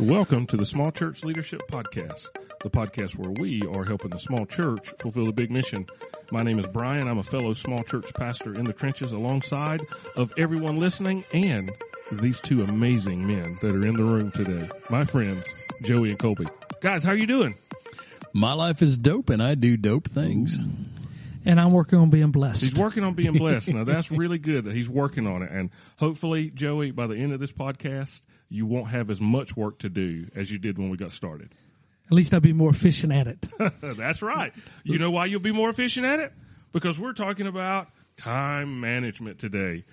Welcome to the Small Church Leadership Podcast, the podcast where we are helping the small church fulfill the big mission. My name is Brian. I'm a fellow small church pastor in the trenches alongside of everyone listening and these two amazing men that are in the room today. My friends, Joey and Colby. Guys, how are you doing? My life is dope and I do dope things. and I'm working on being blessed. He's working on being blessed. Now that's really good that he's working on it. And hopefully, Joey, by the end of this podcast, you won't have as much work to do as you did when we got started. At least I'll be more efficient at it. that's right. You know why you'll be more efficient at it? Because we're talking about time management today.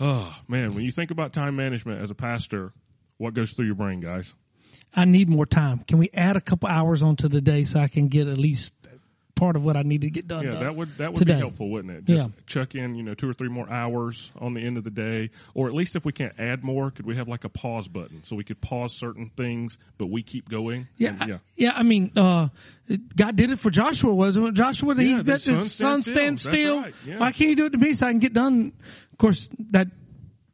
Oh man, when you think about time management as a pastor, what goes through your brain, guys? I need more time. Can we add a couple hours onto the day so I can get at least part of what I need to get done? Yeah, that would that would today. be helpful, wouldn't it? Just Yeah. chuck in, you know, two or three more hours on the end of the day, or at least if we can't add more, could we have like a pause button so we could pause certain things, but we keep going? Yeah, And, I- yeah. yeah. I mean, uh, God did it for Joshua, wasn't it? Joshua, Yeah, he the let sun the stand sun still. stand That's still. right, yeah. Why can't you do it to me so I can get done? Of course, that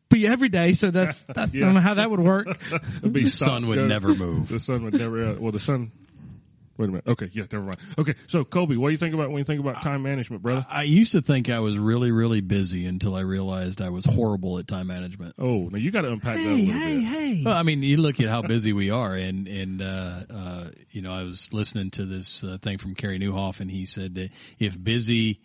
be every day. So that's I Yeah. don't know how that would work. The sun would never move. The sun would never. Uh, well, the sun. Wait a minute. Okay, yeah, never mind. Okay, so Colby, what do you think about when you think about time management, brother? I used to think I was really, really busy until I realized I was horrible at time management. Oh, now you got to unpack that a hey, little hey, bit. hey. Well, I mean, you look at how busy we are, and and uh, uh, you know, I was listening to this uh, thing from Carey Nieuwhof, and he said that if busy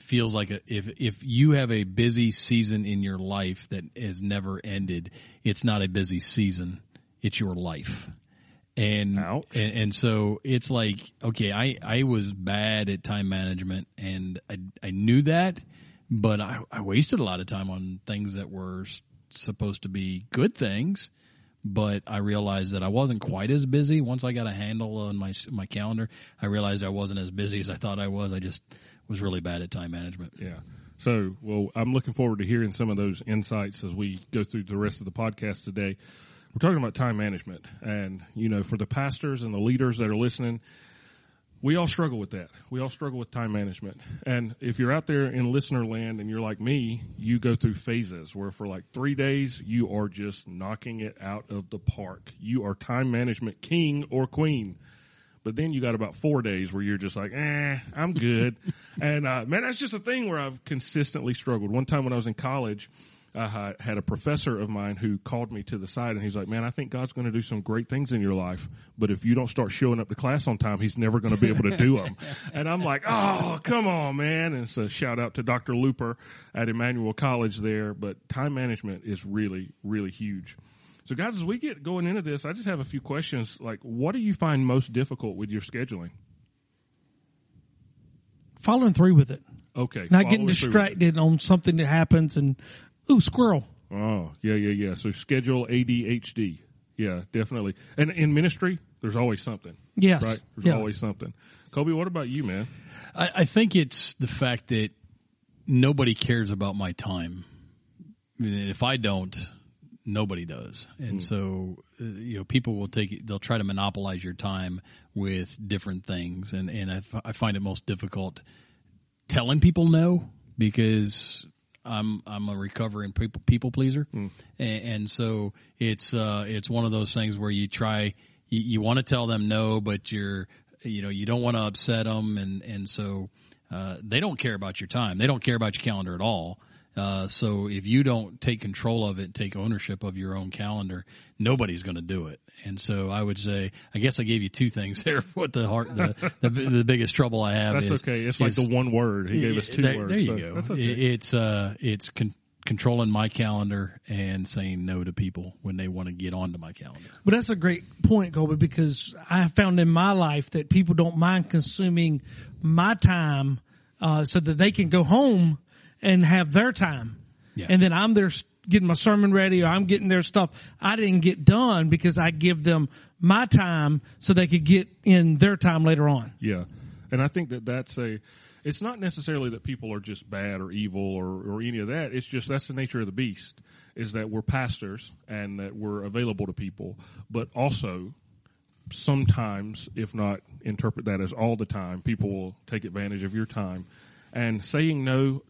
feels like a if if you have a busy season in your life that has never ended, it's not a busy season; it's your life. And, and and so it's like okay, I I was bad at time management, and I I knew that, but I I wasted a lot of time on things that were supposed to be good things but I realized that I wasn't quite as busy. Once I got a handle on my my calendar, I realized I wasn't as busy as I thought I was. I just was really bad at time management. Yeah. So, well, I'm looking forward to hearing some of those insights as we go through the rest of the podcast today. We're talking about time management, and you know, for the pastors and the leaders that are listening, we all struggle with that. We all struggle with time management. And if you're out there in listener land and you're like me, you go through phases where for like three days you are just knocking it out of the park. You are time management king or queen. But then you got about four days where you're just like, eh, I'm good. and uh, man, that's just a thing where I've consistently struggled. One time when I was in college, I had a professor of mine who called me to the side and he's like, man, I think God's going to do some great things in your life. But if you don't start showing up to class on time, he's never going to be able to do them. and I'm like, oh, come on, man. And so shout out to Dr. Looper at Emmanuel College there. But time management is really, really huge. So guys, as we get going into this, I just have a few questions. Like, what do you find most difficult with your scheduling? Following through with it, Okay. not getting through with it. distracted on something that happens, and ooh, squirrel. Oh, yeah, yeah, yeah. So schedule ADHD. Yeah, definitely. And in ministry, there's always something. Yes. Right? There's Yeah. always something. Colby, what about you, man? I, I think it's the fact that nobody cares about my time. I mean, if I don't, nobody does, and so uh, you know people will take. They'll try to monopolize your time with different things, and and I, f- I find it most difficult telling people no because I'm I'm a recovering people people pleaser, and, and so it's uh it's one of those things where you try you, you want to tell them no, but you're you know you don't want to upset them, and and so uh, they don't care about your time, they don't care about your calendar at all. Uh, so if you don't take control of it, take ownership of your own calendar, nobody's going to do it. And so I would say, I guess I gave you two things there. What the heart, the, the, the biggest trouble I have That's is okay. It's like the one word. He gave us two there, words. There you so go. That's okay. It's uh, it's con- controlling my calendar and saying no to people when they want to get onto my calendar. But that's a great point, Colby, because I found in my life that people don't mind consuming my time uh, so that they can go home and have their time. Yeah. And then I'm there getting my sermon ready or I'm getting their stuff I didn't get done because I give them my time so they could get in their time later on. Yeah, and I think that that's a. It's not necessarily that people are just bad or evil or, or any of that. It's just that's the nature of the beast. Is that we're pastors and that we're available to people, but also sometimes, if not interpret that as all the time, people will take advantage of your time. And saying no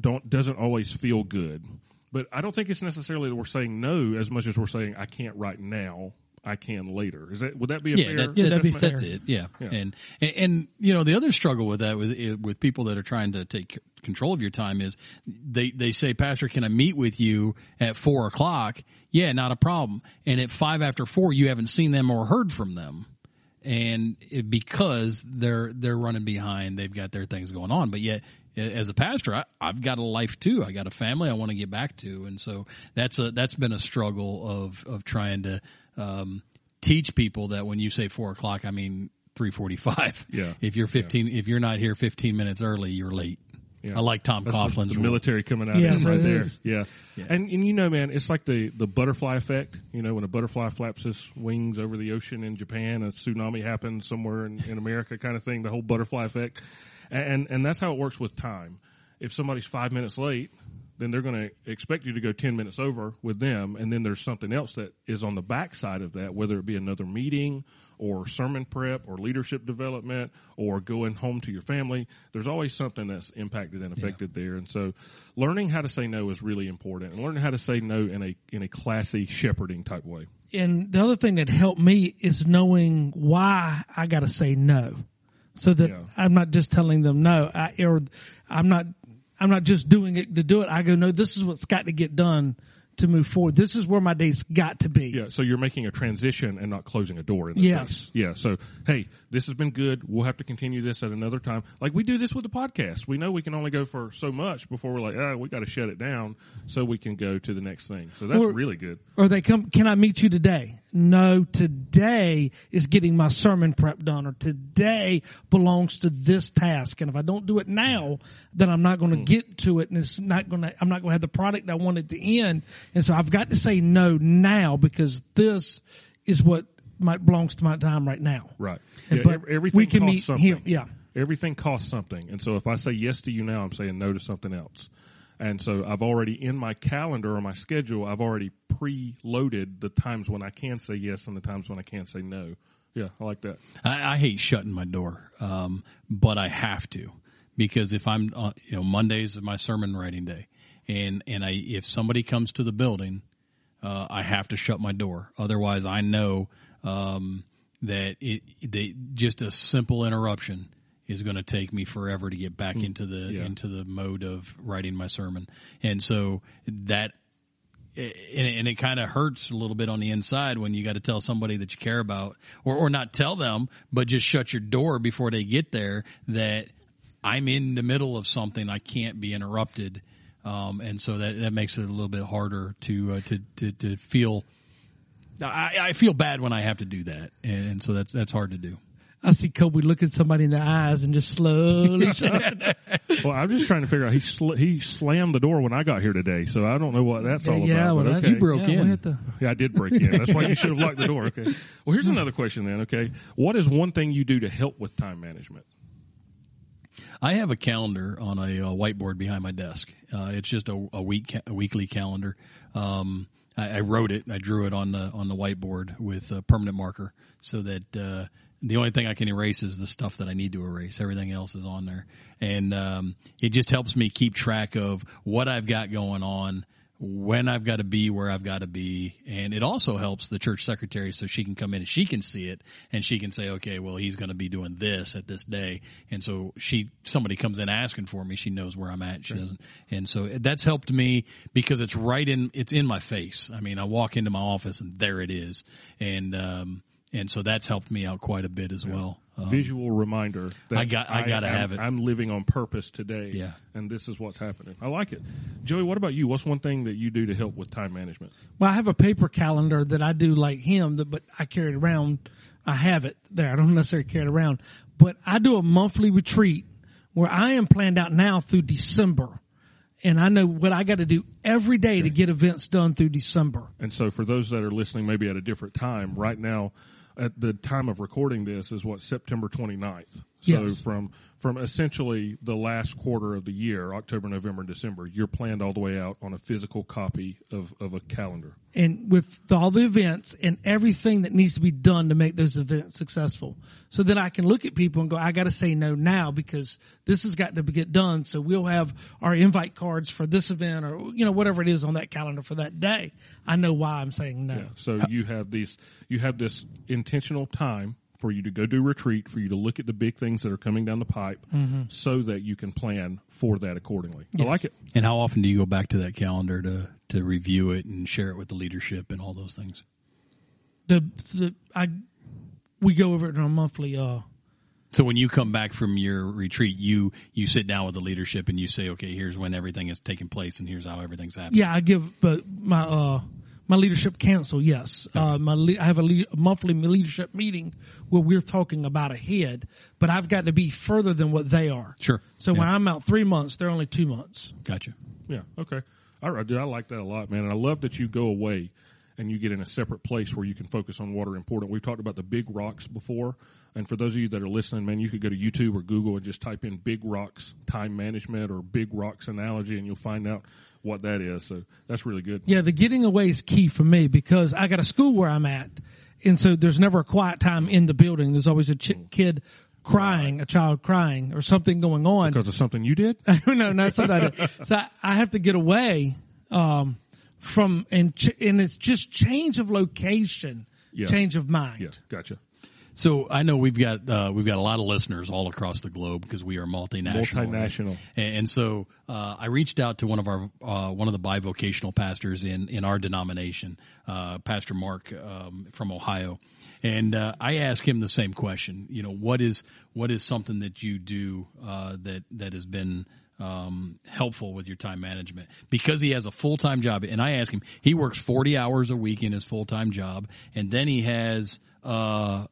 don't doesn't always feel good. But I don't think it's necessarily that we're saying no as much as we're saying I can't right now. I can later. Is that would that be a yeah, fair? that, Yeah, that'd be that's, that's it. Yeah. Yeah. And, and and you know the other struggle with that with with people that are trying to take control of your time is they they say, Pastor, can I meet with you at four o'clock? Yeah, not a problem. And at five after four, you haven't seen them or heard from them. And it, because they're they're running behind, they've got their things going on. But yet, as a pastor, I, I've got a life too. I got a family I want to get back to, and so that's a that's been a struggle of of trying to um, teach people that when you say four o'clock, I mean three forty five. Yeah. If you're fifteen, if you're not here fifteen minutes early, you're late. Yeah. I like Tom That's the- Coughlin's the, rule. military coming out Yes, in right there. Yeah. Yeah. And and you know, man, it's like the the butterfly effect. You know, when a butterfly flaps its wings over the ocean in Japan, a tsunami happens somewhere in, in America, kind of thing. The whole butterfly effect, and and that's how it works with time. If somebody's five minutes late, then they're going to expect you to go ten minutes over with them, and then there's something else that is on the backside of that, whether it be another meeting or sermon prep or leadership development or going home to your family. There's always something that's impacted and affected there, and so learning how to say no is really important, and learning how to say no in a in a classy shepherding type way. And the other thing that helped me is knowing why I got to say no, so that Yeah. I'm not just telling them no, I, or I'm not I'm not just doing it to do it. I go, no, this is what's got to get done to move forward. This is where my day's got to be. Yeah, so you're making a transition and not closing a door in the Yes. Yeah, so hey, this has been good. We'll have to continue this at another time. Like we do this with the podcast. We know we can only go for so much before we're like, ah, we got to shut it down so we can go to the next thing. So that's Or- really good. Or they come, can I meet you today? No, today is getting my sermon prep done or today belongs to this task. And if I don't do it now, then I'm not going to hmm. get to it and it's not going to, I'm not going to have the product I want at the end. And so I've got to say no now because this is what my, belongs to my time right now. Right. And- Yeah, but everything we can costs meet something. here. Yeah. Everything costs something. And so if I say yes to you now, I'm saying no to something else. And so I've already in my calendar or my schedule, I've already preloaded the times when I can say yes and the times when I can't say no. Yeah, I like that. I, I hate shutting my door, um, but I have to because if I'm, uh, you know, Mondays is my sermon writing day, and and I if somebody comes to the building, uh, I have to shut my door. Otherwise, I know um, that it they just a simple interruption is going to take me forever to get back into the Yeah. into the mode of writing my sermon, and so that and, it kind of hurts a little bit on the inside when you got to tell somebody that you care about, or or not tell them, but just shut your door before they get there. That I'm in the middle of something, I can't be interrupted, um, and so that that makes it a little bit harder to uh, to, to to feel. I, I feel bad when I have to do that, and so that's that's hard to do. I see Colby look at somebody in the eyes and just slowly shut. Well, I'm just trying to figure out. He sl- he slammed the door when I got here today, so I don't know what that's all yeah, about. well, okay. you broke yeah, we in. had to- Yeah, I did break in. That's why you should have locked the door. Okay. Well, here's another question then. Okay, what is one thing you do to help with time management? I have a calendar on a, uh whiteboard behind my desk. Uh, it's just a, a week a weekly calendar. Um, I, I wrote it. I drew it on the on the whiteboard with a permanent marker, so that uh, the only thing I can erase is the stuff that I need to erase. Everything else is on there, and um, it just helps me keep track of what I've got going on. When I've got to be where I've got to be, and it also helps the church secretary so she can come in and she can see it and she can say, okay, well he's going to be doing this at this day, and so she somebody comes in asking for me, she knows where I'm at. She doesn't, and so that's helped me because it's right in it's in my face. I mean, I walk into my office and there it is, and um, and so that's helped me out quite a bit as well. Um, Visual reminder. That I got- I gotta am- have it. I'm living on purpose today. Yeah. and this is what's happening. I like it. Joey, what about you? What's one thing that you do to help with time management? Well, I have a paper calendar that I do like him, that, but I carry it around. I have it there. I don't necessarily carry it around, but I do a monthly retreat where I am planned out now through December. And I know what I got to do every day to get events done through December. And so, for those that are listening, maybe at a different time, right now, at the time of recording this is what September 29th. So Yes. from from essentially the last quarter of the year, October, November, and December, you're planned all the way out on a physical copy of, of a calendar. and with all the events and everything that needs to be done to make those events successful. So then I can look at people and go, I got to say no now because this has got to get done. So we'll have our invite cards for this event or, you know, whatever it is on that calendar for that day. I know why I'm saying no. Yeah. So uh, you have these, you have this intentional time for you to go do retreat, for you to look at the big things that are coming down the pipe, so that you can plan for that accordingly. I like it. And how often do you go back to that calendar to to review it and share it with the leadership and all those things? The, the, I, we go over it on a monthly, uh, So when you come back from your retreat, you you sit down with the leadership and you say, okay, here's when everything is taking place and here's how everything's happening. Yeah, I give, but my uh my leadership council, yes, uh, my le- I have a, le- a monthly leadership meeting where we're talking about ahead, but I've got to be further than what they are. Sure. So when I'm out three months, they're only two months. Gotcha. Yeah. Okay. All right, dude. I like that a lot, man. And I love that you go away and you get in a separate place where you can focus on what are important. We've talked about the big rocks before. And for those of you that are listening, man, you could go to YouTube or Google and just type in big rocks time management or big rocks analogy and you'll find out what that is. So that's really good. Yeah, the getting away is key for me because I got a school where I'm at, and so there's never a quiet time in the building. There's always a ch- kid crying, a child crying, or something going on. Because of something you did? no, not so that. So I, I have to get away um, from and ch- and it's just change of location, Yeah. change of mind. Yeah. Gotcha. So I know we've got uh, we've got a lot of listeners all across the globe because we are multinational. Multinational. And, and so uh, I reached out to one of our uh, one of the bivocational pastors in in our denomination, uh, Pastor Mark um, from Ohio, and uh, I asked him the same question. You know, what is what is something that you do uh, that that has been um, helpful with your time management because he has a full time job. And I asked him, he works 40 hours a week in his full time job, and then he has uh,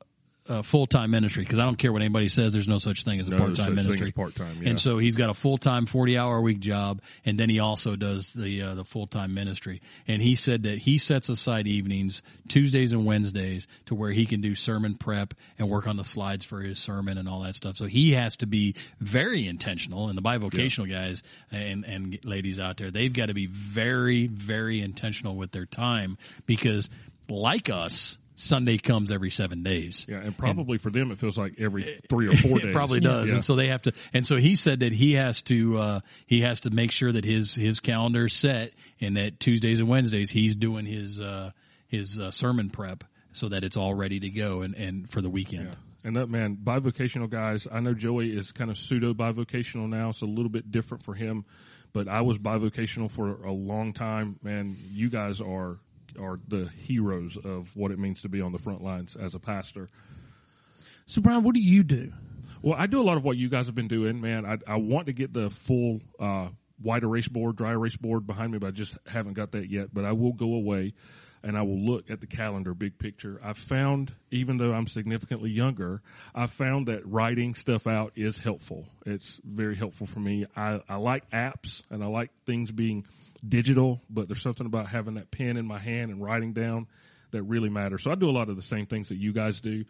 a full time ministry because I don't care what anybody says. There's no such thing as a No part time ministry. as part-time, yeah. And so he's got a full time 40 hour a week job, and then he also does the uh, the full time ministry. And he said that he sets aside evenings, Tuesdays and Wednesdays, to where he can do sermon prep and work on the slides for his sermon and all that stuff. So he has to be very intentional. And the bivocational guys and and ladies out there, they've got to be very very intentional with their time because, like us. Sunday comes every seven days. Yeah. And probably for them, it feels like every three or four days. It probably does, Yeah. and so they have to. And so he said that he has to uh, he has to make sure that his his calendar is set, and that Tuesdays and Wednesdays he's doing his uh, his uh, sermon prep so that it's all ready to go and, and for the weekend. Yeah. And that man, bivocational guys, I know Joey is kind of pseudo bivocational now. It's a little bit different for him, but I was bivocational for a long time. Man, you guys are are the heroes of what it means to be on the front lines as a pastor. So Brian, what do you do? Well, I do a lot of what you guys have been doing, man. I, I want to get the full uh, white erase board, dry erase board behind me, but I just haven't got that yet. But I will go away and I will look at the calendar, big picture. I've found, even though I'm significantly younger, I've found that writing stuff out is helpful. It's very helpful for me. I, I like apps and I like things being digital, but there's something about having that pen in my hand and writing down that really matters. So I do a lot of the same things that you guys do.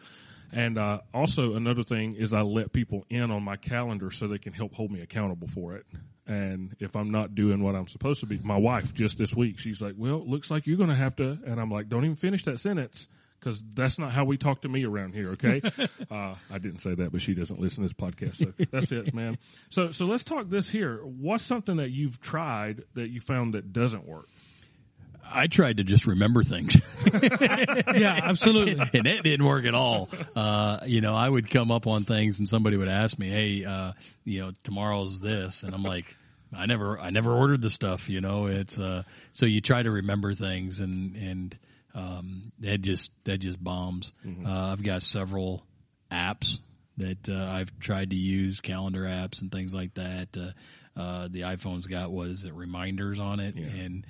And uh, also another thing is I let people in on my calendar so they can help hold me accountable for it. And if I'm not doing what I'm supposed to be, my wife just this week, she's like, "Well, looks like you're going to have to." And I'm like, "Don't even finish that sentence." Because that's not how we talk to me around here, okay? uh, I didn't say that, but she doesn't listen to this podcast, so that's it, man. So, so let's talk this here. What's something that you've tried that you found that doesn't work? I tried to just remember things. Yeah, absolutely. and it didn't work at all. Uh, you know, I would come up on things and somebody would ask me, Hey, uh, you know, tomorrow's this. And I'm like, I never, I never ordered the stuff, you know, it's, uh, so you try to remember things and, and, um, that just, that just bombs. Uh, I've got several apps that, uh, I've tried to use calendar apps and things like that. Uh, uh, the iPhone's got, what is it, reminders on it. And,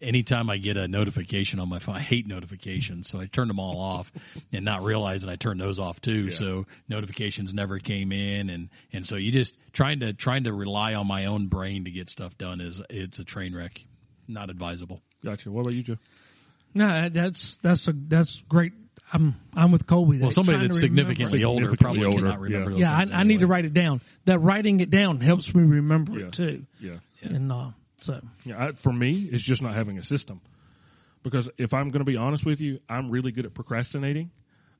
anytime I get a notification on my phone, I hate notifications, so I turn them all off and not realizing I turned those off too. So notifications never came in, and and so you just trying to trying to rely on my own brain to get stuff done is it's a train wreck, not advisable. Gotcha. What about you, Joe? No, that's that's a that's great I'm I'm with Colby. Well, somebody that's to remember- significantly older Significantly probably older, cannot remember yeah. those Yeah, things I, I need to write it down. That writing it down helps me remember Yeah. it too. Yeah. And uh, so Yeah, I, for me, it's just not having a system. Because if I'm going to be honest with you, I'm really good at procrastinating,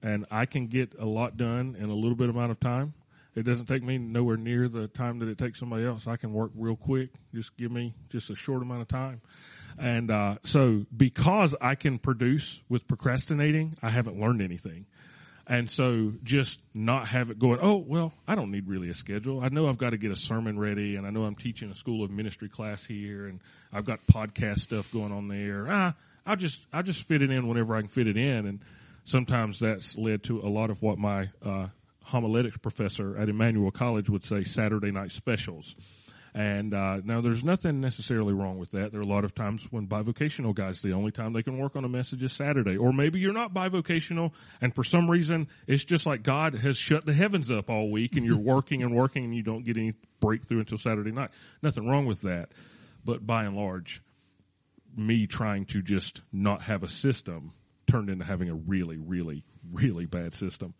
and I can get a lot done in a little bit amount of time. It doesn't take me nowhere near the time that it takes somebody else. I can work real quick. Just give me just a short amount of time. And uh, so, because I can produce with procrastinating, I haven't learned anything. And so just not have it going, oh, well, I don't need really a schedule. I know I've got to get a sermon ready and I know I'm teaching a school of ministry class here and I've got podcast stuff going on there. Ah, I'll just, I'll just fit it in whenever I can fit it in. And sometimes that's led to a lot of what my, uh, homiletics professor at Emmanuel College would say Saturday night specials. And uh, now, there's nothing necessarily wrong with that. There are a lot of times when bivocational guys, the only time they can work on a message is Saturday. Or maybe you're not bivocational, and for some reason, it's just like God has shut the heavens up all week, and you're working and working, and you don't get any breakthrough until Saturday night. Nothing wrong with that. But by and large, me trying to just not have a system turned into having a really, really, really bad system.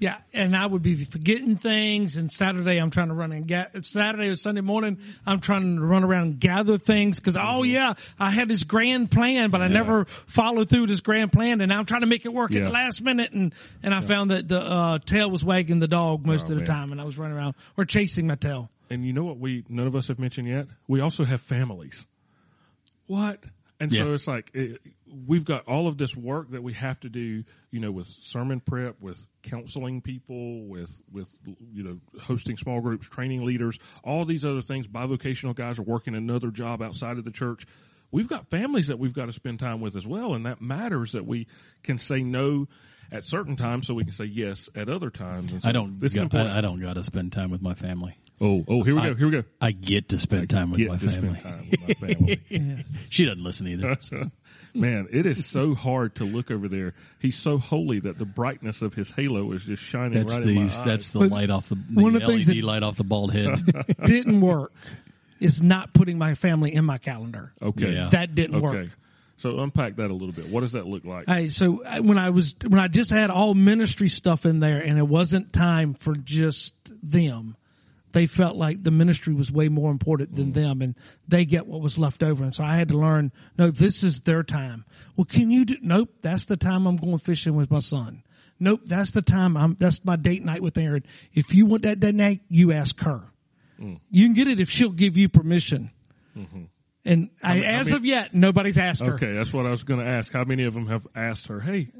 Yeah, and I would be forgetting things. And Saturday I'm trying to run and ga- Saturday or Sunday morning I'm trying to run around and gather things because oh Mm-hmm. yeah I had this grand plan but I never followed through this grand plan and I'm trying to make it work at the last minute and and I found that the uh, tail was wagging the dog most Oh, of the man. time and I was running around or chasing my tail. And you know what we none of us have mentioned yet? We also have families. What? And so it's like it, we've got all of this work that we have to do, you know, with sermon prep, with counseling people, with with you know, hosting small groups, training leaders, all these other things. Bivocational guys are working another job outside of the church. We've got families that we've got to spend time with as well, and that matters that we can say no at certain times, so we can say yes at other times. And so I don't. This got- I, I don't got to spend time with my family. oh, oh, here we I- go. Here we go. I get to spend time with Get my to family. spend time with my family. She doesn't listen either. Man, it is so hard to look over there. He's so holy that the brightness of his halo is just shining That's right the in my eyes. that's the But light off the, one of the things LED that- light off the bald head. didn't work is not putting my family in my calendar. okay. Yeah. That didn't Okay. work. So unpack that a little bit. What does that look like? Hey, so when I was when I just had all ministry stuff in there, and it wasn't time for just them, they felt like the ministry was way more important than mm. them, and they get what was left over. And so I had to learn, no, this is their time. Well, can you do? Nope, that's the time I'm going fishing with my son. Nope, that's the time I'm. That's my date night with Aaron. If you want that date night, you ask her. Mm. You can get it if she'll give you permission. Mm-hmm. And I, mean- I as mean- of yet, nobody's asked her. Okay, that's what I was going to ask. How many of them have asked her, "Hey,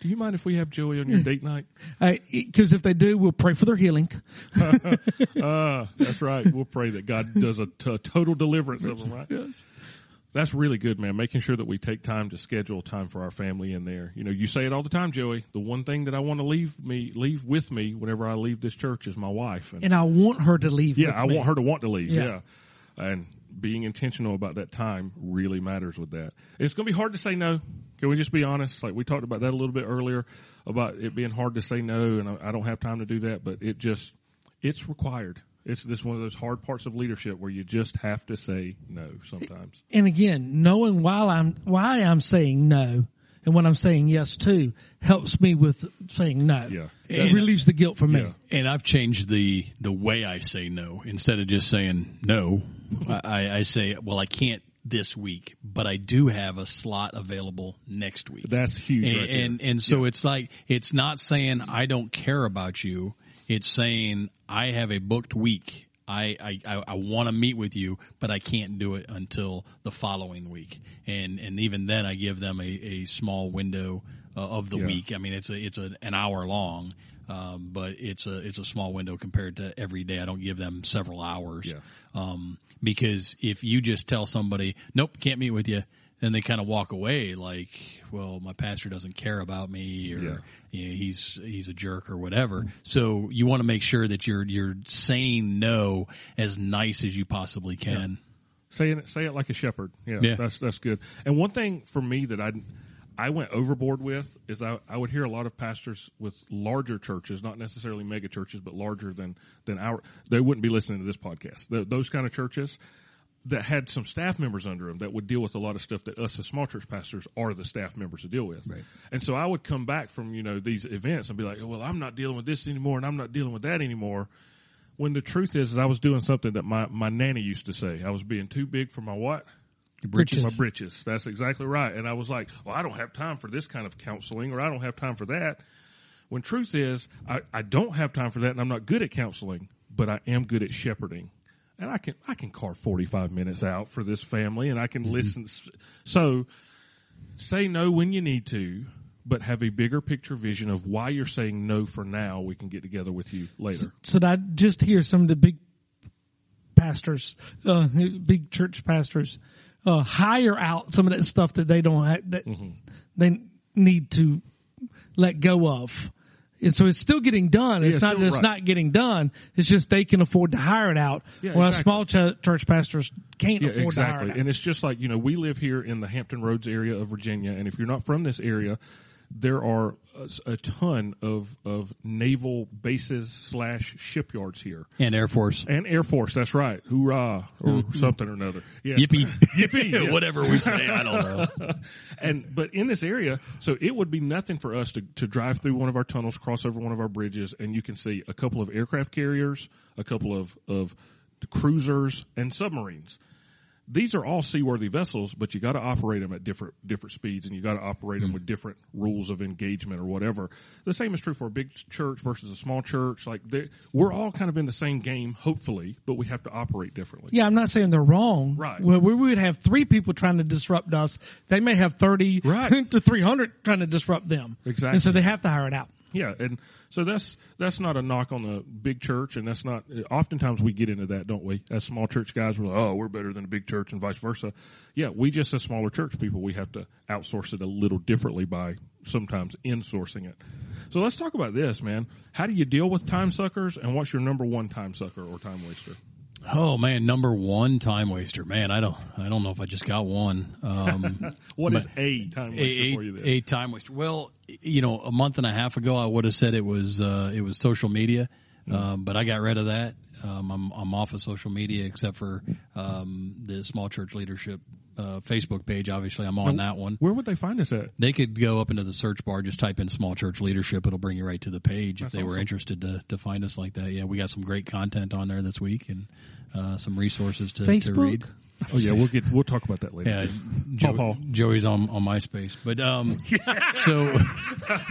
do you mind if we have Joey on your date night?" Because if they do, we'll pray for their healing. Uh, that's right. We'll pray that God does a t- total deliverance of them, right? Yes. That's really good, man. Making sure that we take time to schedule time for our family in there. You know, you say it all the time, Joey. The one thing that I want to leave me, leave with me whenever I leave this church is my wife. And, And I want her to leave. yeah, I me. want her to want to leave. Yeah. Yeah. And being intentional about that time really matters with that. It's going to be hard to say no. Can we just be honest? Like we talked about that a little bit earlier about it being hard to say no and I, I don't have time to do that, but it just, it's required. It's this one of those hard parts of leadership where you just have to say no sometimes. And again, knowing why I'm why I'm saying no and what I'm saying yes to helps me with saying no. Yeah. It And- relieves the guilt for me. Yeah. And I've changed the the way I say no. Instead of just saying no, I, I say, well, I can't this week, but I do have a slot available next week. That's huge. and right and, and so it's like it's not saying I don't care about you. It's saying I have a booked week. I I, I, I want to meet with you, but I can't do it until the following week. And and even then, I give them a, a small window uh, of the Yeah. week. I mean, it's a it's a, an hour long, um, but it's a it's a small window compared to every day. I don't give them several hours. Yeah. Um, because if you just tell somebody, nope, can't meet with you, then they kind of walk away like, well, my pastor doesn't care about me or Yeah. you know, he's, he's a jerk or whatever. So you want to make sure that you're, you're saying no as nice as you possibly can. Say it, say it like a shepherd. Yeah, Yeah. that's that's good. And one thing for me that I I went overboard with is I, I would hear a lot of pastors with larger churches, not necessarily mega churches, but larger than than our. They wouldn't be listening to this podcast. Th those kind of churches, that had some staff members under them that would deal with a lot of stuff that us as small church pastors are the staff members to deal with. Right. And so I would come back from, you know, these events and be like, oh, well, I'm not dealing with this anymore and I'm not dealing with that anymore. When the truth is, is I was doing something that my, my nanny used to say. I was being too big for my what? Britches. My britches. That's exactly right. And I was like, well, I don't have time for this kind of counseling or I don't have time for that. When truth is, I, I don't have time for that and I'm not good at counseling, but I am good at shepherding. And I can, I can carve 45 minutes out for this family and I can listen. So say no when you need to, but have a bigger picture vision of why you're saying no for now. We can get together with you later. So that I just hear some of the big pastors, uh, big church pastors, uh, hire out some of that stuff that they don't have, that Mm-hmm. they need to let go of. And so it's still getting done. It's Yeah, not it's right. not getting done. It's just they can afford to hire it out. Yeah, while exactly. small ch- church pastors can't Yeah, afford to hire exactly. it out. And it's just like, you know, we live here in the Hampton Roads area of Virginia. And if you're not from this area, there are a, a ton of, of naval bases slash shipyards here. and Air Force. And Air Force, that's right. Hoorah, or mm-hmm. something or another. Yes. Yippee. Yippee, yeah. Whatever we say, I don't know. and but in this area, so it would be nothing for us to, to drive through one of our tunnels, cross over one of our bridges, and you can see a couple of aircraft carriers, a couple of of cruisers, and submarines. These are all seaworthy vessels, but you got to operate them at different different speeds, and you got to operate them hmm. with different rules of engagement or whatever. The same is true for a big church versus a small church. Like we're all kind of in the same game, hopefully, but we have to operate differently. Yeah, I'm not saying they're wrong. Right. Well, we would have three people trying to disrupt us. They may have 30 Right. to 300 trying to disrupt them. Exactly. And so they have to hire it out. Yeah, and so that's that's not a knock on the big church, and that's not. Oftentimes we get into that, don't we? As small church guys, we're like, oh, we're better than a big church, and vice versa. Yeah, we just as smaller church people, we have to outsource it a little differently by sometimes insourcing it. So let's talk about this, man. How do you deal with time suckers, and what's your number one time sucker or time waster? Oh man, number one time waster. Man, I don't, I don't know if I just got one. Um, What is a time waster a, for you? Then? a, time waster. Well, you know, a month and a half ago, I would have said it was uh, it was social media, um, but I got rid of that. Um, I'm I'm off of social media except for um, the small church leadership uh, Facebook page. Obviously, I'm on that one. Where would they find us at? They could go up into the search bar, just type in small church leadership. It'll bring you right to the page if That's they were interested to, to find us like that. Yeah, we got some great content on there this week and uh, some resources to, to Facebook? read. Oh yeah, we'll get we'll talk about that later. Yeah, Joe, Paul. Joey's on on MySpace, but um, so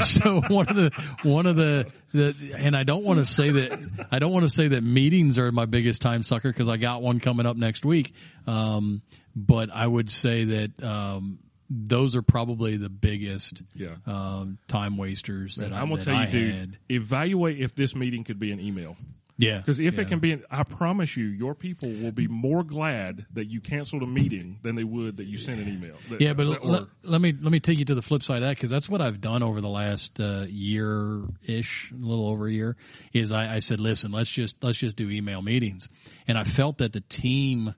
so one of the one of the the and I don't want to say that I don't want to say that meetings are my biggest time sucker because I got one coming up next week, um, but I would say that um, those are probably the biggest Yeah. um, time wasters that I, I'm gonna tell you, I dude. Evaluate if this meeting could be an email. Yeah, Because if yeah. it can be, I promise you, your people will be more glad that you canceled a meeting than they would that you sent an email. That- Yeah, but that- let, let me let me take you to the flip side of that because that's what I've done over the last uh, year ish, a little over a year. Is I, I said, listen, let's just let's just do email meetings, and I felt that the team,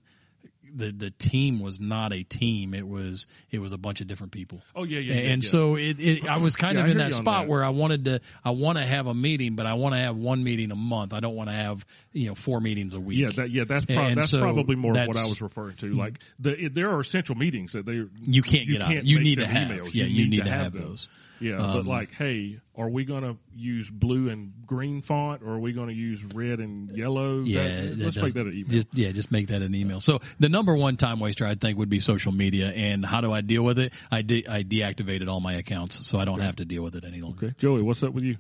the the team was not a team. It was it was a bunch of different people. oh yeah, yeah, yeah and yeah. so it, it I was kind Yeah, of in that spot that. where I wanted to I want to have a meeting, but I want to have one meeting a month. I don't want to have you know four meetings a week. yeah, that, yeah, that's pro- that's so probably more of what Mm-hmm. I was referring to. Like the, it, there are essential meetings that they You can't get out. You need to have. emails. Yeah, you need to have have those. Yeah, but Um, like, hey, are we going to use blue and green font, or are we going to use red and yellow? Yeah, That- that let's does- make that an email. Just yeah, just make that an email. So the number one time waster I think would be social media. And how do I deal with it? I de- I deactivated all my accounts, so I don't have to deal with it any longer. okay, Joey, what's up with you?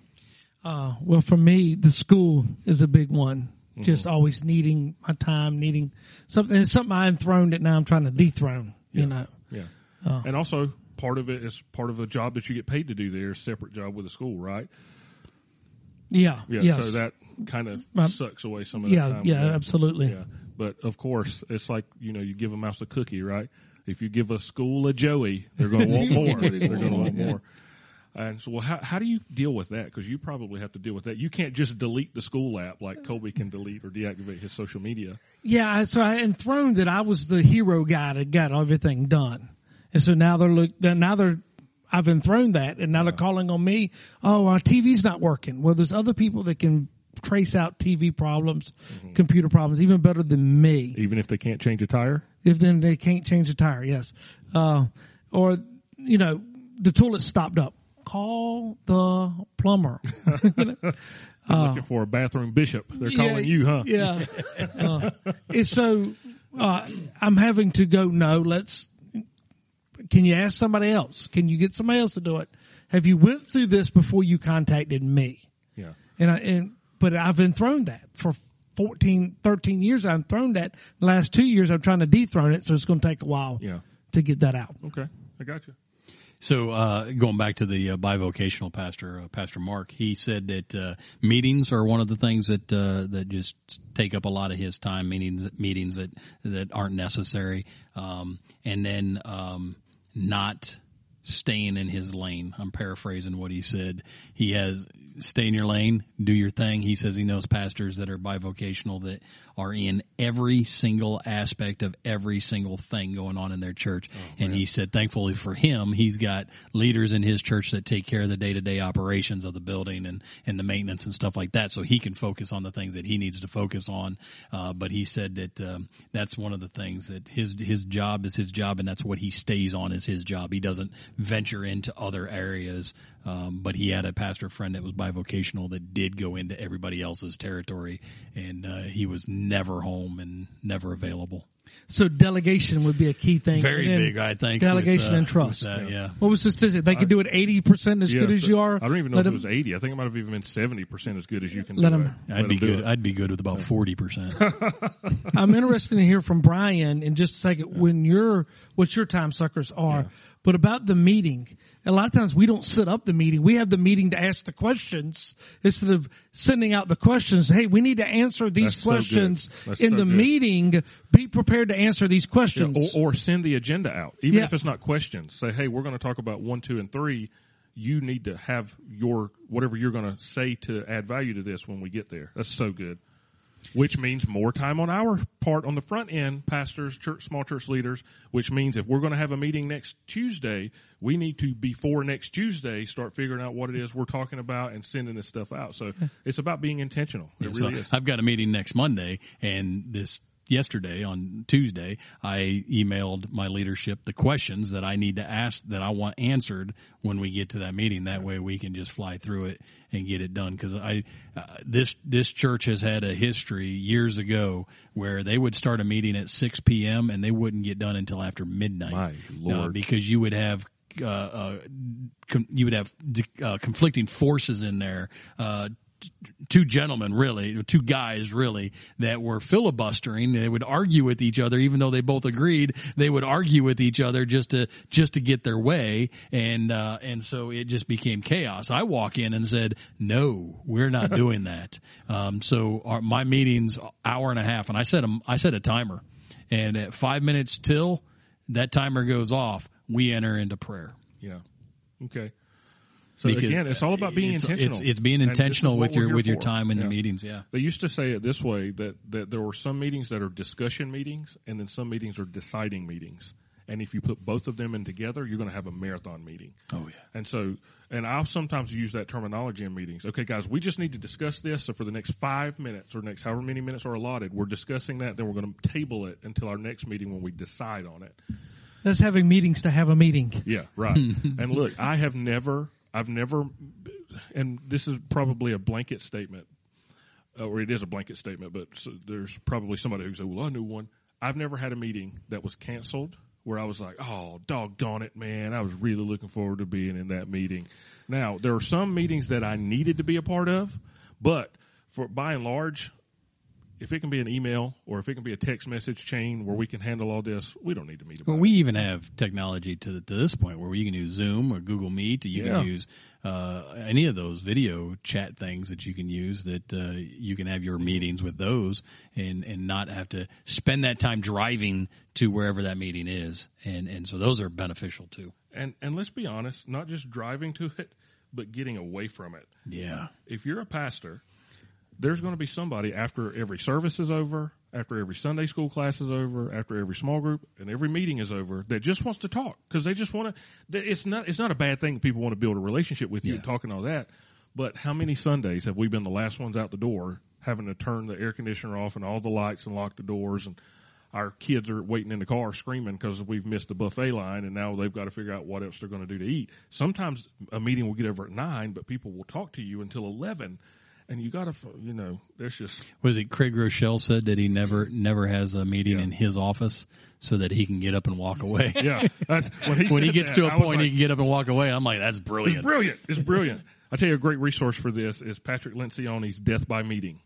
Uh, well, for me, the school is a big one. Mm-hmm. Just always needing my time, needing something. It's something I enthroned it. Now I'm trying to dethrone. You know. Yeah, Oh. and also part of it is part of a job that you get paid to do there, separate job with the school, right? Yeah. Yeah, yes. so that kind of uh, My- sucks away some of yeah. that time. Yeah. with that. Absolutely. Yeah, but of course, it's like you know, you give a mouse a cookie, right? If you give a school a Joey, they're going to want more. they're going to want more. And so, well, how how do you deal with that? Because you probably have to deal with that. You can't just delete the school app like Colby can delete or deactivate his social media. Yeah, so I enthroned that I was the hero guy that got everything done, and so now they're look. Now they're, I've enthroned that, and now they're calling on me. Oh, our TV's not working. Well, there's other people that can trace out TV problems, computer problems, even better than me. Even if they can't change a tire. If then they can't change a tire, yes. Uh, or, you know, the toilet stopped up. Call the plumber. looking for a bathroom bishop. They're calling you, huh? Yeah. uh, so uh, I'm having to go. No, let's. Can you ask somebody else? Can you get somebody else to do it? Have you went through this before you contacted me? Yeah. And I and but I've been thrown that for 14, 13 years. I've thrown that. The last two years, I'm trying to dethrone it, so it's going to take a while Yeah. to get that out. Okay. I got you. So, uh, going back to the uh, bivocational pastor, uh, Pastor Mark, he said that uh, meetings are one of the things that uh, that just take up a lot of his time. Meetings, meetings that that aren't necessary, um, and then um, not staying in his lane. I'm paraphrasing what he said. He has stay in your lane, do your thing. He says he knows pastors that are bivocational that are in every single aspect of every single thing going on in their church. and he said, thankfully for him, he's got leaders in his church that take care of the day to day operations of the building and, and the maintenance and stuff like that. So he can focus on the things that he needs to focus on. Uh, but he said that, um, that's one of the things that his, his job is his job and that's what he stays on is his job. He doesn't venture into other areas. Um, but he had a pastor friend that was bivocational that did go into everybody else's territory and, uh, he was never home and never available. So delegation would be a key thing. Very And big, I think. Delegation with, uh, and trust. that, yeah. What was the statistic? They could do it eighty percent as Yeah, good as you are. I don't even know Let if it was 80. I think it might have even been 70% as good as you can Let them. it. I'd Let be 'em do good. it. I'd be good with about forty percent. I'm interested to hear from Brian in just a second when your what your time suckers are. But about the meeting, a lot of times we don't set up the meeting. We have the meeting to ask the questions instead of sending out the questions. Hey, we need to answer these That's questions That's in so the good. meeting. Be prepared to answer these Yeah, questions. or, or send the agenda out, even Yeah. if it's not questions. Say, hey, we're going to talk about one, two, and three. You need to have your whatever you're going to say to add value to this when we get there. That's so good. Which means more time on our part on the front end, pastors, church, small church leaders. Which means if we're going to have a meeting next Tuesday, we need to before next Tuesday start figuring out what it is we're talking about and sending this stuff out. So it's about being intentional. It so really is. I've got a meeting next Monday, and this yesterday on Tuesday, I emailed my leadership the questions that I need to ask that I want answered when we get to that meeting. That way, we can just fly through it and get it done. Because I uh, this this church has had a history years ago where they would start a meeting at six p.m. and they wouldn't get done until after midnight. My Uh, Lord. because you would have uh, uh, com- you would have uh, conflicting forces in there. Two gentlemen, really, two guys, really, that were filibustering. They would argue with each other, even though they both agreed. They would argue with each other just to just to get their way, and uh, and so it just became chaos. I walk in and said, "No, we're not doing that." Um, so our, my meeting's hour and a half, and I set a I set a timer, and at five minutes till that timer goes off, we enter into prayer. Yeah. Okay. So Because again, it's all about being it's, intentional. It's, it's being And this is intentional with your here with your for. time in Yeah. the meetings. Yeah. They used to say it this way that that there were some meetings that are discussion meetings, and then some meetings are deciding meetings. And if you put both of them in together, you're going to have a marathon meeting. Oh yeah. And so, and I'll sometimes use that terminology in meetings. Okay, guys, we just need to discuss this. So for the next five minutes or next however many minutes are allotted, we're discussing that. Then we're going to table it until our next meeting when we decide on it. That's having meetings to have a meeting. Yeah, right. and look, I have never, I've never, and this is probably a blanket statement, uh, or it is a blanket statement, but there's probably somebody who said, "Well, I knew one." I've never had a meeting that was canceled where I was like, "Oh, doggone it, man! I was really looking forward to being in that meeting." Now, there are some meetings that I needed to be a part of, but for by and large, if it can be an email or if it can be a text message chain where we can handle all this, we don't need to meet about Well, we even have technology to to this point where you can use Zoom or Google Meet. You Yeah. can use uh, any of those video chat things that you can use. That uh, you can have your meetings with those and and not have to spend that time driving to wherever that meeting is. And and so those are beneficial too. And and let's be honest, not just driving to it, but getting away from it. Yeah. If you're a pastor, there's going to be somebody after every service is over, after every Sunday school class is over, after every small group and every meeting is over that just wants to talk because they just want to. It's not it's not a bad thing. that People want to build a relationship with you, and talk and all that. But how many Sundays have we been the last ones out the door, having to turn the air conditioner off and all the lights and lock the doors, and our kids are waiting in the car screaming because we've missed the buffet line, and now they've got to figure out what else they're going to do to eat. Sometimes a meeting will get over at nine, but people will talk to you until eleven. And you got to, you know, there's just Was it Craig Groeschel said that he never never has a meeting Yeah. in his office so that he can get up and walk away. yeah. That's when he when he gets that, to a point like, he can get up and walk away. I'm like, that's It's brilliant. brilliant. It's brilliant. I tell you, a great resource for this is Patrick Lencioni's Death by Meeting.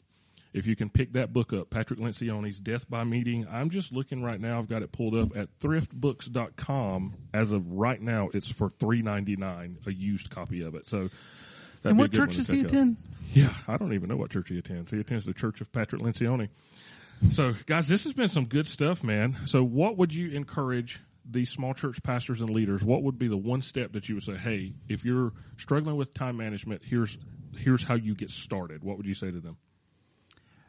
If you can pick that book up, Patrick Lencioni's Death by Meeting. I'm just looking right now. I've got it pulled up at thriftbooks.com. As of right now, it's for three ninety nine, a used copy of it. So, And what church does he out. attend? Yeah, I don't even know what church he attends. He attends the Church of Patrick Lencioni. So, guys, this has been some good stuff, man. So, what would you encourage these small church pastors and leaders? What would be the one step that you would say, "Hey, if you're struggling with time management, here's here's how you get started." What would you say to them?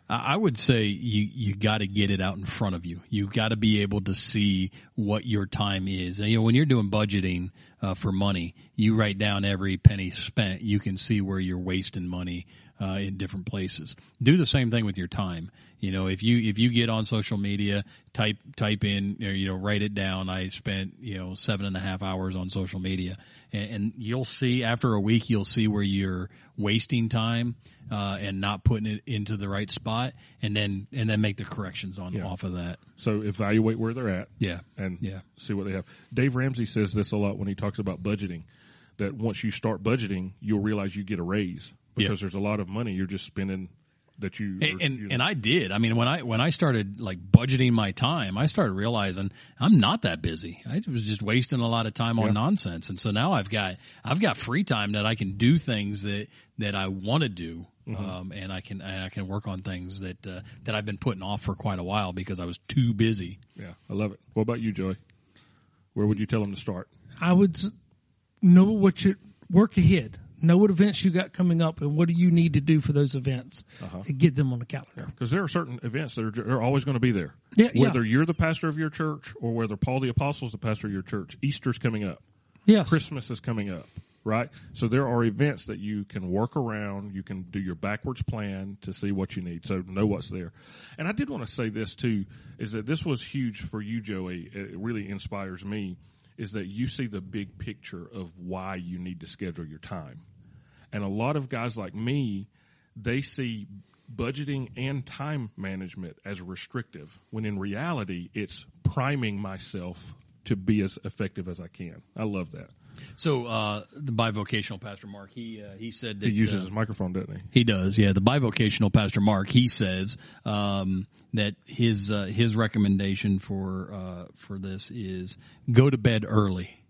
I would say you you got to get it out in front of you. You got to be able to see what your time is. And, you know, when you're doing budgeting uh, for money, you write down every penny spent. You can see where you're wasting money uh, in different places. Do the same thing with your time. You know, if you if you get on social media, type type in or, you know write it down. I spent you know seven and a half hours on social media, and, and you'll see after a week you'll see where you're wasting time uh, and not putting it into the right spot, and then and then make the corrections on Yeah. off of that. So, evaluate where they're at. Yeah, and Yeah. see what they have. Dave Ramsey says this a lot when he talks about budgeting. That once you start budgeting, you'll realize you get a raise Yeah. because there's a lot of money you're just spending that you and and, you and I did. I mean, when I when I started like budgeting my time, I started realizing I'm not that busy. I was just wasting a lot of time on nonsense, and so now I've got I've got free time that I can do things that that I want to do, Mm-hmm. um, and I can and I can work on things that uh, that I've been putting off for quite a while because I was too busy. yeah, I love it. What about you, Joey? Where would you tell them to start? I would know what you work ahead. Know what events you got coming up and what do you need to do for those events Uh-huh. and get them on the calendar. Because there are certain events that are, are always going to be there. Yeah, yeah. Whether you're the pastor of your church or whether Paul the Apostle is the pastor of your church, Easter's coming up. Yes. Christmas is coming up, right? So there are events that you can work around. You can do your backwards plan to see what you need. So know what's there. And I did want to say this too, is that this was huge for you, Joey. It really inspires me is that you see the big picture of why you need to schedule your time. And a lot of guys like me, they see budgeting and time management as restrictive when in reality it's priming myself to be as effective as I can. I love that. So uh, the bivocational pastor Mark, he uh, he said that He uses uh, his microphone, doesn't he? He does, yeah. The bivocational pastor Mark, he says um, that his uh, his recommendation for uh, for this is go to bed early.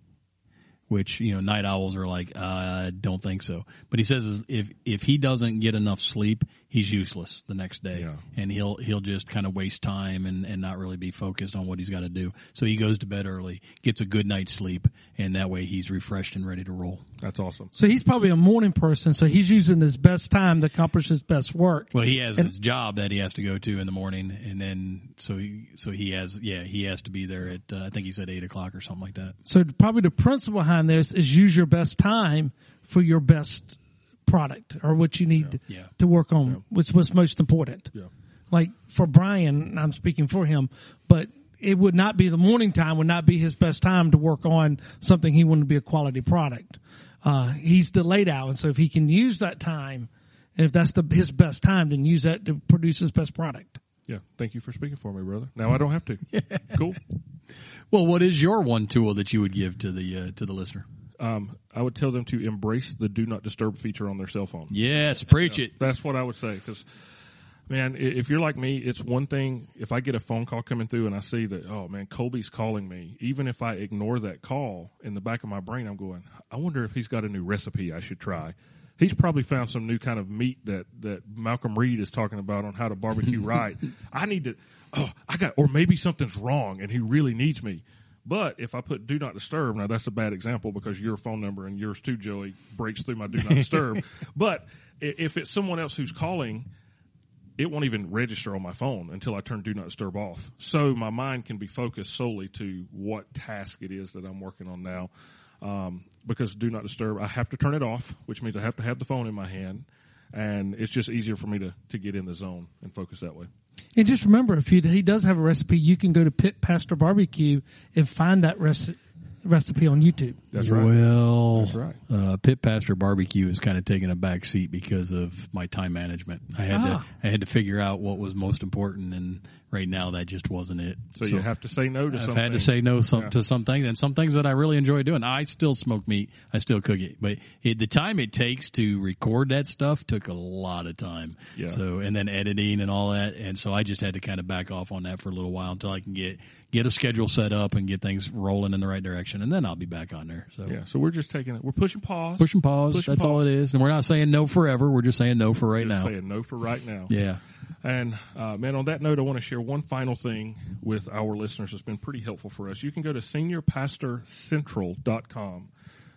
Which you know, night owls are like, uh, don't think so. But he says if if he doesn't get enough sleep, he's useless the next day, Yeah. and he'll he'll just kind of waste time and and not really be focused on what he's got to do. So he goes to bed early, gets a good night's sleep, and that way he's refreshed and ready to roll. That's awesome. So he's probably a morning person, so he's using his best time to accomplish his best work. Well, he has his job that he has to go to in the morning, and then so he so he has yeah he has to be there at uh, I think he said eight o'clock or something like that. So probably the principle behind this is use your best time for your best product or what you need Yeah. to work on, which was most important. Yeah. Like for Brian, I'm speaking for him, but it would not be the morning time would not be his best time to work on something he wanted to be a quality product. Uh, he's the late hour, and so if he can use that time, if that's the his best time, then use that to produce his best product. Yeah. Thank you for speaking for me, brother. Now I don't have to. Cool. Well, what is your one tool that you would give to the uh, to the listener? Um, I would tell them to embrace the do not disturb feature on their cell phone. Yes, preach it. That's what I would say. Because, man, if you're like me, it's one thing if I get a phone call coming through and I see that, oh man, Colby's calling me. Even if I ignore that call, in the back of my brain, I'm going, I wonder if he's got a new recipe I should try. He's probably found some new kind of meat that that Malcolm Reed is talking about on how to barbecue right. I need to. Oh, I got, or maybe something's wrong and he really needs me. But if I put do not disturb, now that's a bad example because your phone number and yours too, Joey, breaks through my do not disturb. but if it's someone else who's calling, it won't even register on my phone until I turn do not disturb off. So my mind can be focused solely to what task it is that I'm working on now. um, because do not disturb. I have to turn it off, which means I have to have the phone in my hand, and it's just easier for me to to get in the zone and focus that way. And just remember, if you, he does have a recipe, you can go to Pit Pastor Barbecue and find that recipe recipe on YouTube. That's right. Well, That's right. Uh, Pit Pastor Barbecue is kind of taking a back seat because of my time management. I had Ah. to I had to figure out what was most important, and right now that just wasn't it. So, you have to say no to I've something. had to say no some, Yeah. to some things, and some things that I really enjoy doing. I still smoke meat. I still cook it, but it, the time it takes to record that stuff took a lot of time. Yeah. So and then editing and all that, and so I just had to kind of back off on that for a little while until I can get get a schedule set up and get things rolling in the right direction, and then I'll be back on there. So Yeah. So we're just taking it. We're pushing pause. Pushing pause. Push and that's all pause. it is, and we're not saying no forever. We're just saying no for right Just now. saying no for right now. Yeah. And uh, man, on that note, I want to share one final thing with our listeners that's been pretty helpful for us. You can go to seniorpastorcentral.com.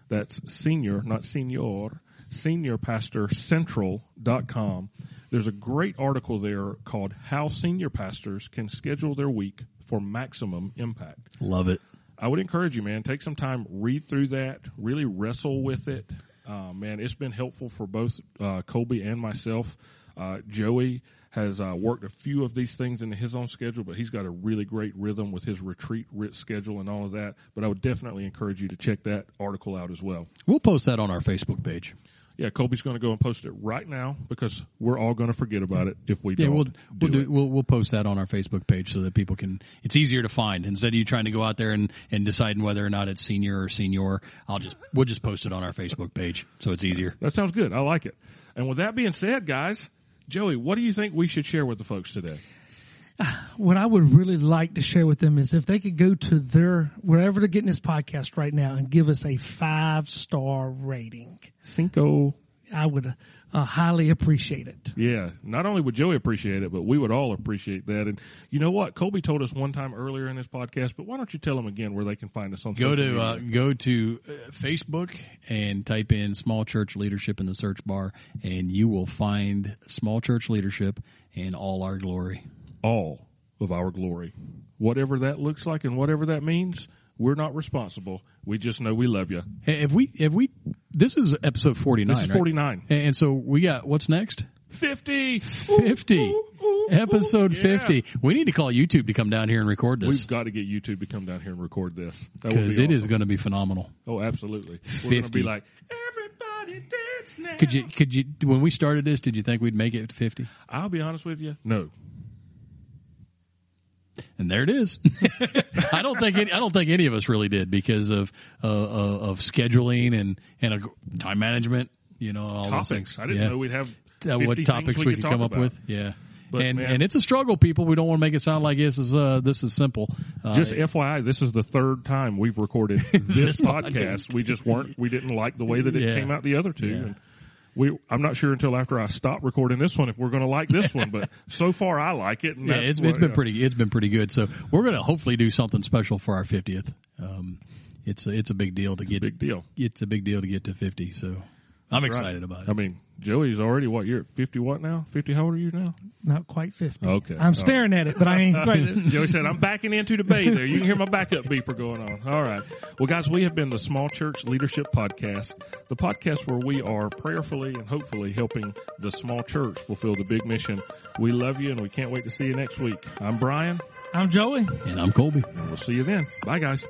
That's senior, not senior, seniorpastorcentral.com. There's a great article there called How Senior Pastors Can Schedule Their Week for Maximum Impact. Love it. I would encourage you, man, take some time, read through that, really wrestle with it. Uh, man, it's been helpful for both uh, Colby and myself. Uh, Joey has uh, worked a few of these things into his own schedule, but he's got a really great rhythm with his retreat writ schedule and all of that. But I would definitely encourage you to check that article out as well. We'll post that on our Facebook page. Yeah, Colby's going to go and post it right now because we're all going to forget about it if we Yeah, don't. we'll we'll, do do, it. we'll we'll post that on our Facebook page so that people can. It's easier to find instead of you trying to go out there and and deciding whether or not it's senior or senior. I'll just we'll just post it on our Facebook page so it's easier. That sounds good. I like it. And with that being said, guys, Joey, what do you think we should share with the folks today? What I would really like to share with them is if they could go to their wherever they're getting this podcast right now and give us a five star rating. Cinco. I would uh, highly appreciate it. Yeah, not only would Joey appreciate it, but we would all appreciate that. And you know what? Colby told us one time earlier in this podcast, but why don't you tell them again where they can find us on Go to uh, go to uh, Facebook and type in small church leadership in the search bar, and you will find small church leadership and all our glory. all of our glory. Whatever that looks like and whatever that means, we're not responsible. We just know we love you. Hey, If we if we this is episode forty nine. This is 49. and so we got what's next? 50! 50 episode Yeah. 50 we need to call youtube to come down here and record this We've got to get YouTube to come down here and record this. Because be it is awesome. going to be phenomenal Oh, absolutely. We're going to 50. be like, everybody dance now. could you could you when we started this did you think we'd make it to 50 I'll be honest with you. No. And there it is i don't think any, i don't think any of us really did because of uh, uh, of scheduling and and a, time management you know all those Topics. things I didn't Yeah. know we'd have Uh, what topics we, we could could come up about. with yeah But, and man- and it's a struggle people we don't want to make it sound like this is uh this is simple uh, Just FYI, this is the third time we've recorded this podcast. podcast. We just weren't, we didn't like the way that it Yeah. came out the other two. Yeah. And we, I'm not sure until after I stop recording this one if we're going to like this one, but so far I like it. And Yeah, it's, what- it's been yeah. pretty. It's been pretty good. So we're going to hopefully do something special for our fiftieth. Um, it's a, it's a big deal to get. big deal. It's a big deal to get to fifty. So I'm Right. excited about it. I mean, Joey's already what? You're at 50 what now? 50, how old are you now? Not quite 50. Okay. I'm staring at it, but I ain't quite. Joey said, I'm backing into the bay there. You can hear my backup beeper going on. All right. Well, guys, we have been the Small Church Leadership Podcast, the podcast where we are prayerfully and hopefully helping the small church fulfill the big mission. We love you and we can't wait to see you next week. I'm Brian I'm Joey. and I'm Colby. and we'll see you then. Bye guys.